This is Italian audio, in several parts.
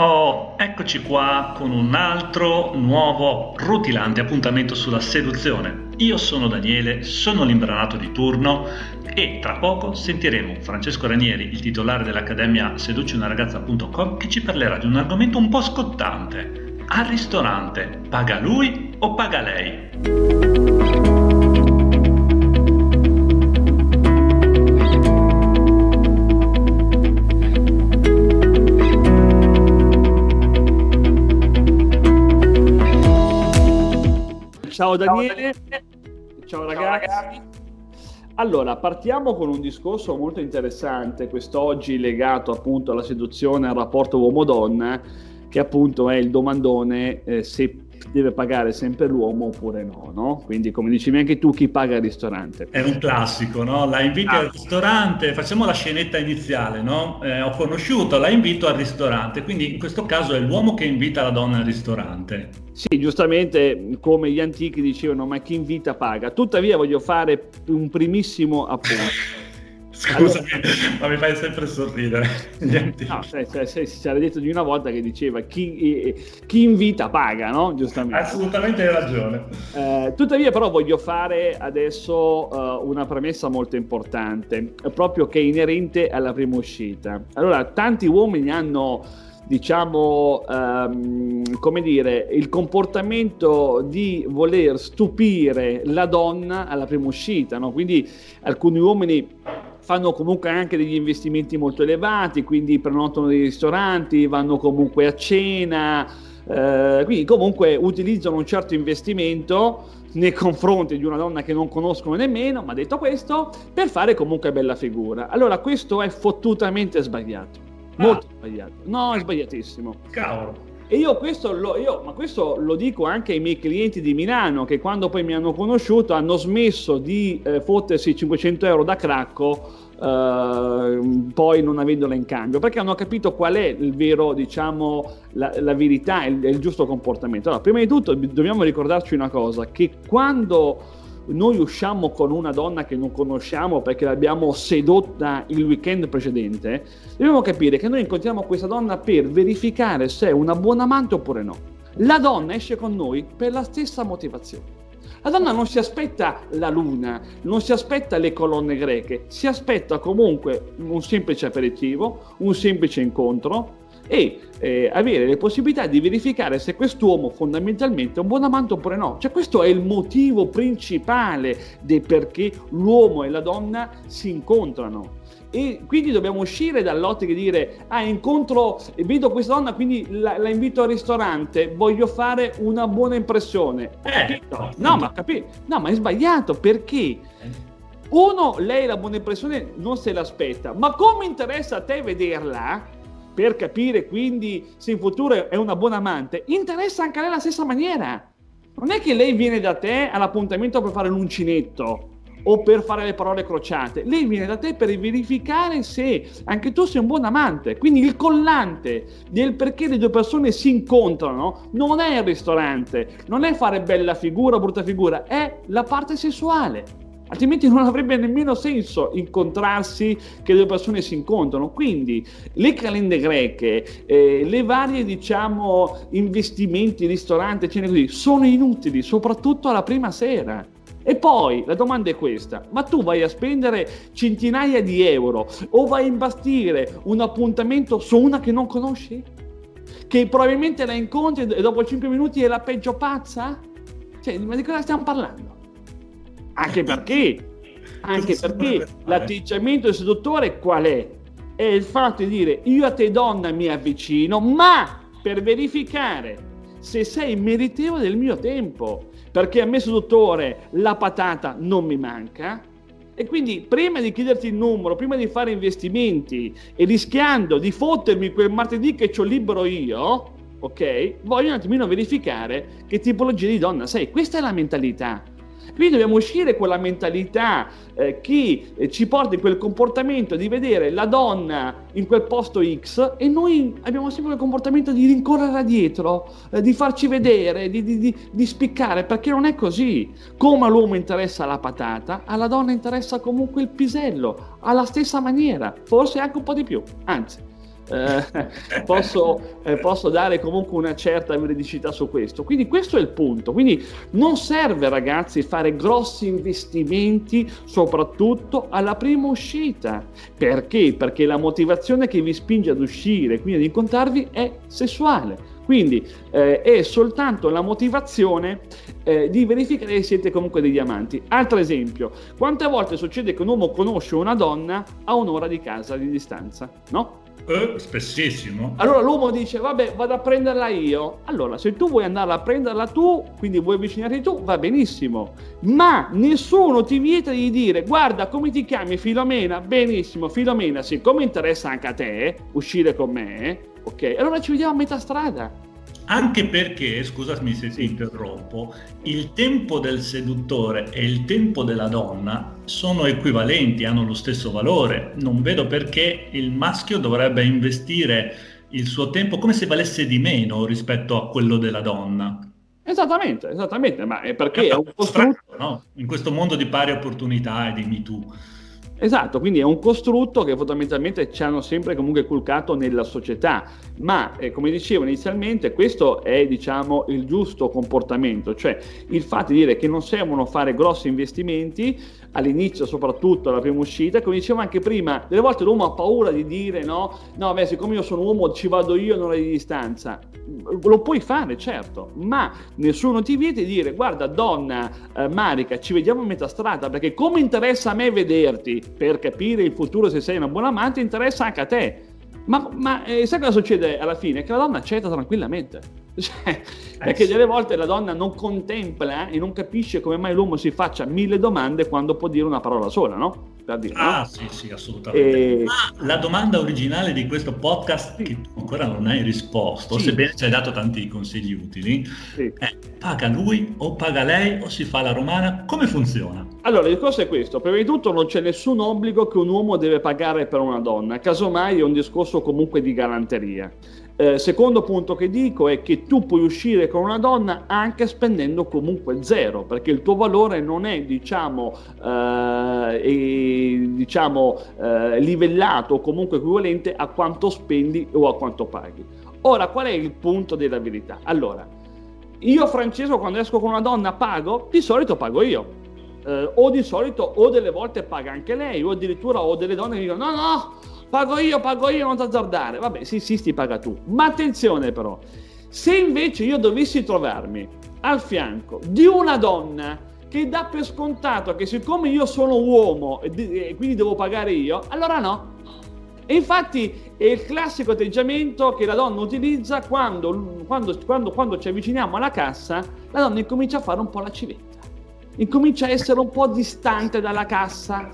Oh, eccoci qua con un altro nuovo rutilante appuntamento sulla seduzione. Io sono Daniele, sono l'imbranato di turno e tra poco sentiremo Francesco Ranieri, il titolare dell'Accademia seduciunaragazza.com, che ci parlerà di un argomento un po' scottante. Al ristorante, paga lui o paga lei? Ciao Daniele, ciao ragazzi. Allora, partiamo con un discorso molto interessante quest'oggi legato appunto alla seduzione, al rapporto uomo-donna, che appunto è il domandone eh, se deve pagare sempre l'uomo oppure no, no? Quindi come dicevi anche tu, chi paga il ristorante? È un classico, no? La inviti ah. al ristorante, facciamo la scenetta iniziale, no? Eh, ho conosciuto, la invito al ristorante, quindi in questo caso è l'uomo che invita la donna al ristorante. Sì, giustamente come gli antichi dicevano, ma chi invita paga. Tuttavia voglio fare un primissimo appunto. Scusami, allora... ma mi fai sempre sorridere. no, cioè, cioè, si era detto di una volta che diceva chi, eh, chi invita paga, no? Giustamente. Assolutamente hai ragione. Eh, tuttavia, però, voglio fare adesso uh, una premessa molto importante, proprio che è inerente alla prima uscita. Allora, tanti uomini hanno diciamo, um, come dire, il comportamento di voler stupire la donna alla prima uscita, no? Quindi alcuni uomini fanno comunque anche degli investimenti molto elevati, quindi prenotano dei ristoranti, vanno comunque a cena, eh, quindi comunque utilizzano un certo investimento nei confronti di una donna che non conoscono nemmeno, ma detto questo, per fare comunque bella figura. Allora questo è fottutamente sbagliato, molto ah. sbagliato, no è sbagliatissimo. Cavolo. E io questo, lo, io, ma questo lo dico anche ai miei clienti di Milano che quando poi mi hanno conosciuto hanno smesso di eh, fottersi 500 euro da cracco eh, poi non avendola in cambio perché hanno capito qual è il vero, diciamo, la, la verità e il, il giusto comportamento. Allora, prima di tutto dobbiamo ricordarci una cosa, che quando noi usciamo con una donna che non conosciamo perché l'abbiamo sedotta il weekend precedente, dobbiamo capire che noi incontriamo questa donna per verificare se è una buona amante oppure no. La donna esce con noi per la stessa motivazione. La donna non si aspetta la luna, non si aspetta le colonne greche, si aspetta comunque un semplice aperitivo, un semplice incontro, e eh, avere le possibilità di verificare se quest'uomo fondamentalmente è un buon amante oppure no. Cioè questo è il motivo principale del perché l'uomo e la donna si incontrano. E quindi dobbiamo uscire dall'ottica di dire, ah, incontro, vedo questa donna, quindi la, la invito al ristorante, voglio fare una buona impressione. Eh, no, no, ma capi- no, ma è sbagliato perché uno, lei la buona impressione non se l'aspetta, ma come interessa a te vederla? Per capire quindi se in futuro è una buona amante, interessa anche a lei la stessa maniera. Non è che lei viene da te all'appuntamento per fare l'uncinetto o per fare le parole crociate, lei viene da te per verificare se anche tu sei un buon amante. Quindi il collante del perché le due persone si incontrano non è il ristorante, non è fare bella figura o brutta figura, è la parte sessuale altrimenti non avrebbe nemmeno senso incontrarsi che due persone si incontrano. Quindi le calende greche, eh, le varie diciamo investimenti, ristoranti, cene così, sono inutili, soprattutto alla prima sera. E poi la domanda è questa, ma tu vai a spendere centinaia di euro o vai a imbastire un appuntamento su una che non conosci? Che probabilmente la incontri e dopo 5 minuti è la peggio pazza? Cioè, ma di cosa stiamo parlando? Anche perché, anche perché l'atteggiamento del seduttore qual è? È il fatto di dire io a te donna mi avvicino, ma per verificare se sei meritevole del mio tempo, perché a me seduttore la patata non mi manca, e quindi prima di chiederti il numero, prima di fare investimenti e rischiando di fottermi quel martedì che ho libero io, ok? Voglio un attimino verificare che tipologia di donna sei. Questa è la mentalità. Quindi dobbiamo uscire quella mentalità eh, che eh, ci porta in quel comportamento di vedere la donna in quel posto X e noi abbiamo sempre quel comportamento di rincorrere dietro, eh, di farci vedere, di, di, di, di, spiccare, perché non è così. Come all'uomo interessa la patata, alla donna interessa comunque il pisello, alla stessa maniera, forse anche un po' di più, anzi. Eh, posso, eh, posso, dare comunque una certa veridicità su questo. Quindi questo è il punto. Quindi non serve ragazzi fare grossi investimenti soprattutto alla prima uscita. Perché? Perché la motivazione che vi spinge ad uscire, quindi ad incontrarvi, è sessuale. Quindi eh, è soltanto la motivazione eh, di verificare che siete comunque dei diamanti. Altro esempio, quante volte succede che un uomo conosce una donna a un'ora di casa di distanza? No? Eh, spessissimo. Allora l'uomo dice, vabbè, vado a prenderla io. Allora, se tu vuoi andare a prenderla tu, quindi vuoi avvicinarti tu, va benissimo. Ma nessuno ti vieta di dire, guarda, come ti chiami Filomena? Benissimo, Filomena, siccome interessa anche a te uscire con me, ok? Allora ci vediamo a metà strada. Anche perché, scusami se ti interrompo, il tempo del seduttore e il tempo della donna sono equivalenti, hanno lo stesso valore. Non vedo perché il maschio dovrebbe investire il suo tempo come se valesse di meno rispetto a quello della donna. Esattamente, esattamente, ma è perché è, un costrutto... No? In questo mondo di pari opportunità e di Me Too. Esatto, quindi è un costrutto che fondamentalmente ci hanno sempre comunque culcato nella società, ma eh, come dicevo inizialmente questo è diciamo il giusto comportamento, cioè il fatto di dire che non servono fare grossi investimenti all'inizio soprattutto alla prima uscita, come dicevo anche prima, delle volte l'uomo ha paura di dire no, no beh siccome io sono uomo ci vado io non è di distanza, lo puoi fare certo, ma nessuno ti vieta di dire guarda donna eh, Marica ci vediamo a metà strada perché come interessa a me vederti per capire il futuro se sei una buona amante interessa anche a te. Ma, ma eh, sai cosa succede alla fine? Che la donna accetta tranquillamente. Cioè, perché delle volte la donna non contempla e non capisce come mai l'uomo si faccia mille domande quando può dire una parola sola, no? Dire, ah, no? sì, sì, assolutamente. E... Ma la domanda originale di questo podcast sì. che tu ancora non hai risposto, sì. sebbene ci hai dato tanti consigli utili, sì. è paga lui o paga lei o si fa la romana? Come funziona? Allora, il discorso è questo. Prima di tutto non c'è nessun obbligo che un uomo deve pagare per una donna, casomai è un discorso comunque di galanteria. Eh, secondo punto che dico è che tu puoi uscire con una donna anche spendendo comunque zero, perché il tuo valore non è diciamo, eh, diciamo eh, livellato o comunque equivalente a quanto spendi o a quanto paghi. Ora, qual è il punto della verità? Allora, io Francesco quando esco con una donna pago, di solito pago io. Eh, o di solito o delle volte paga anche lei, o addirittura ho delle donne che dicono no no pago io, pago io, non ti azzardare. Vabbè, sì, sì, ti paga tu. Ma attenzione però, se invece io dovessi trovarmi al fianco di una donna che dà per scontato che siccome io sono uomo e quindi devo pagare io, allora no. E infatti è il classico atteggiamento che la donna utilizza quando, quando, quando, quando ci avviciniamo alla cassa, la donna incomincia a fare un po' la civetta incomincia a essere un po' distante dalla cassa,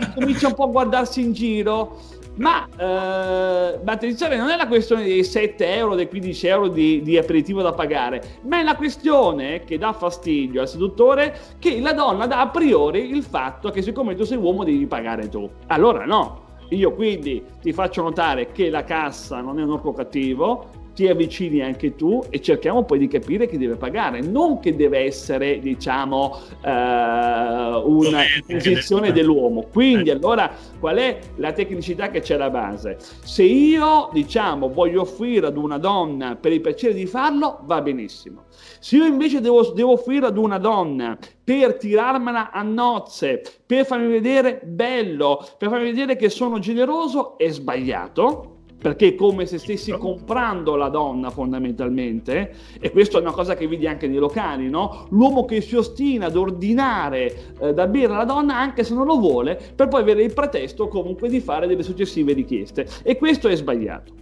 incomincia un po' a guardarsi in giro, ma, eh, ma attenzione, non è la questione dei 7 euro, dei 15 euro di, di, aperitivo da pagare, ma è la questione che dà fastidio al seduttore che la donna dà a priori il fatto che siccome tu sei uomo devi pagare tu. Allora no. Io quindi ti faccio notare che la cassa non è un orco cattivo, ti avvicini anche tu e cerchiamo poi di capire chi deve pagare, non che deve essere, diciamo, eh, una posizione dell'uomo. Quindi allora qual è la tecnicità che c'è alla base? Se io, diciamo, voglio offrire ad una donna per il piacere di farlo, va benissimo. Se io invece devo, devo offrire ad una donna per tirarmela a nozze, per farmi vedere bello, per farmi vedere che sono generoso, è sbagliato perché è come se stessi comprando la donna fondamentalmente, e questa è una cosa che vedi anche nei locali, no? L'uomo che si ostina ad ordinare eh, da bere alla donna anche se non lo vuole, per poi avere il pretesto comunque di fare delle successive richieste. E questo è sbagliato.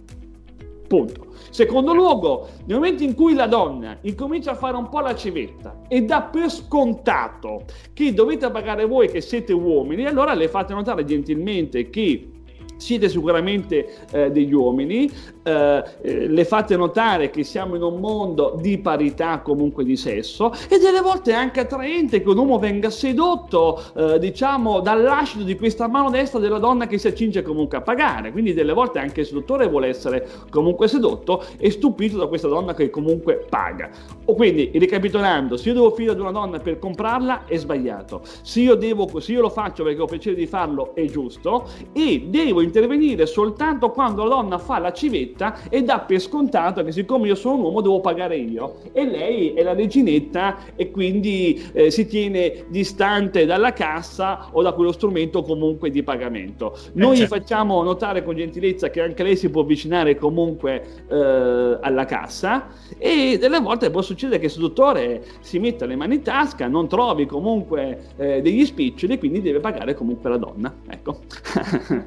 Punto. Secondo luogo, nel momento in cui la donna incomincia a fare un po' la civetta e dà per scontato che dovete pagare voi che siete uomini, allora le fate notare gentilmente che siete sicuramente eh, degli uomini, eh, eh, le fate notare che siamo in un mondo di parità comunque di sesso e delle volte è anche attraente che un uomo venga sedotto eh, diciamo dall'acido di questa mano destra della donna che si accinge comunque a pagare. Quindi delle volte anche il seduttore vuole essere comunque sedotto e stupito da questa donna che comunque paga. O quindi ricapitolando se io devo offrire ad una donna per comprarla è sbagliato. Se io, devo, se io lo faccio perché ho piacere di farlo è giusto. E devo intervenire soltanto quando la donna fa la civetta e dà per scontato che siccome io sono un uomo devo pagare io e lei è la reginetta e quindi eh, si tiene distante dalla cassa o da quello strumento comunque di pagamento. Noi eh certo. facciamo notare con gentilezza che anche lei si può avvicinare comunque eh, alla cassa e delle volte può succedere che il seduttore si metta le mani in tasca, non trovi comunque eh, degli spiccioli, quindi deve pagare comunque la donna. Ecco.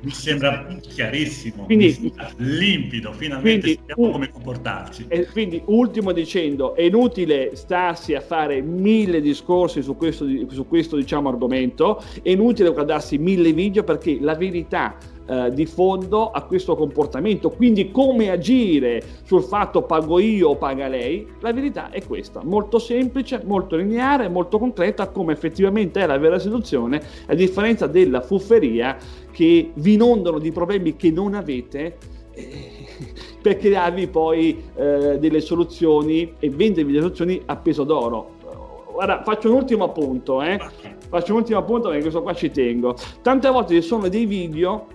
Mi sembra chiarissimo, quindi, limpido, finalmente quindi, sappiamo come comportarci. E quindi, ultimo dicendo, è inutile starsi a fare mille discorsi su questo, su questo diciamo, argomento, è inutile guardarsi mille video perché la verità eh, di fondo a questo comportamento. Quindi come agire sul fatto pago io o paga lei? La verità è questa, molto semplice, molto lineare, molto concreta, come effettivamente è la vera seduzione, a differenza della fufferia che vi inondano di problemi che non avete. Eh, per crearvi poi eh, delle soluzioni e vendervi delle soluzioni a peso d'oro. Guarda, faccio un ultimo appunto, eh? faccio un ultimo appunto perché questo qua ci tengo. Tante volte ci sono dei video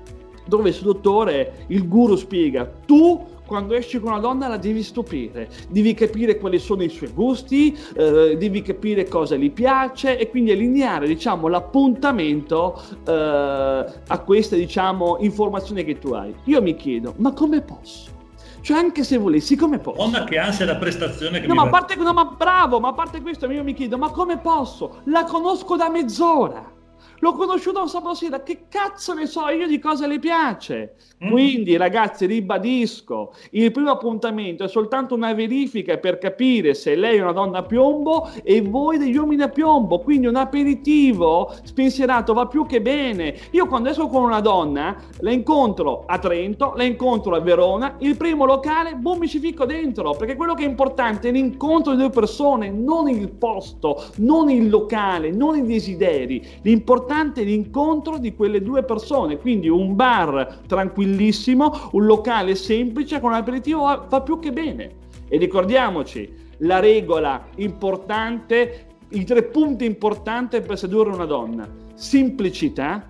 dove il dottore, il guru spiega, tu quando esci con una donna la devi stupire, devi capire quali sono i suoi gusti, eh, devi capire cosa gli piace e quindi allineare diciamo, l'appuntamento eh, a queste diciamo, informazioni che tu hai. Io mi chiedo, ma come posso? Cioè, anche se volessi, come posso? Donna che ansia da prestazione che no, ma a parte, no, ma bravo, ma a parte questo, io mi chiedo, ma come posso? La conosco da mezz'ora L'ho conosciuto un sabato sera, che cazzo ne so io di cosa le piace? Mm. Quindi, ragazzi, ribadisco: il primo appuntamento è soltanto una verifica per capire se lei è una donna a piombo e voi degli uomini a piombo. Quindi, un aperitivo spensierato va più che bene. Io, quando esco con una donna, la incontro a Trento, la incontro a Verona, il primo locale, boom, mi ci ficco dentro perché quello che è importante è l'incontro di due persone, non il posto, non il locale, non i desideri. L'importante importante l'incontro di quelle due persone, quindi un bar tranquillissimo, un locale semplice con un aperitivo fa più che bene. E ricordiamoci, la regola importante, i tre punti importanti per sedurre una donna, semplicità,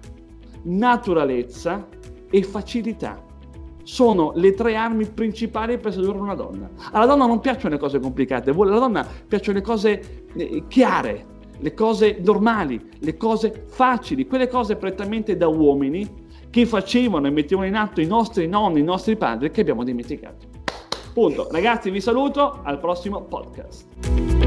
naturalezza e facilità sono le tre armi principali per sedurre una donna. Alla donna non piacciono le cose complicate, alla donna piacciono le cose eh, chiare, le cose normali, le cose facili, quelle cose prettamente da uomini che facevano e mettevano in atto i nostri nonni, i nostri padri che abbiamo dimenticato. Punto. Ragazzi, vi saluto, al prossimo podcast.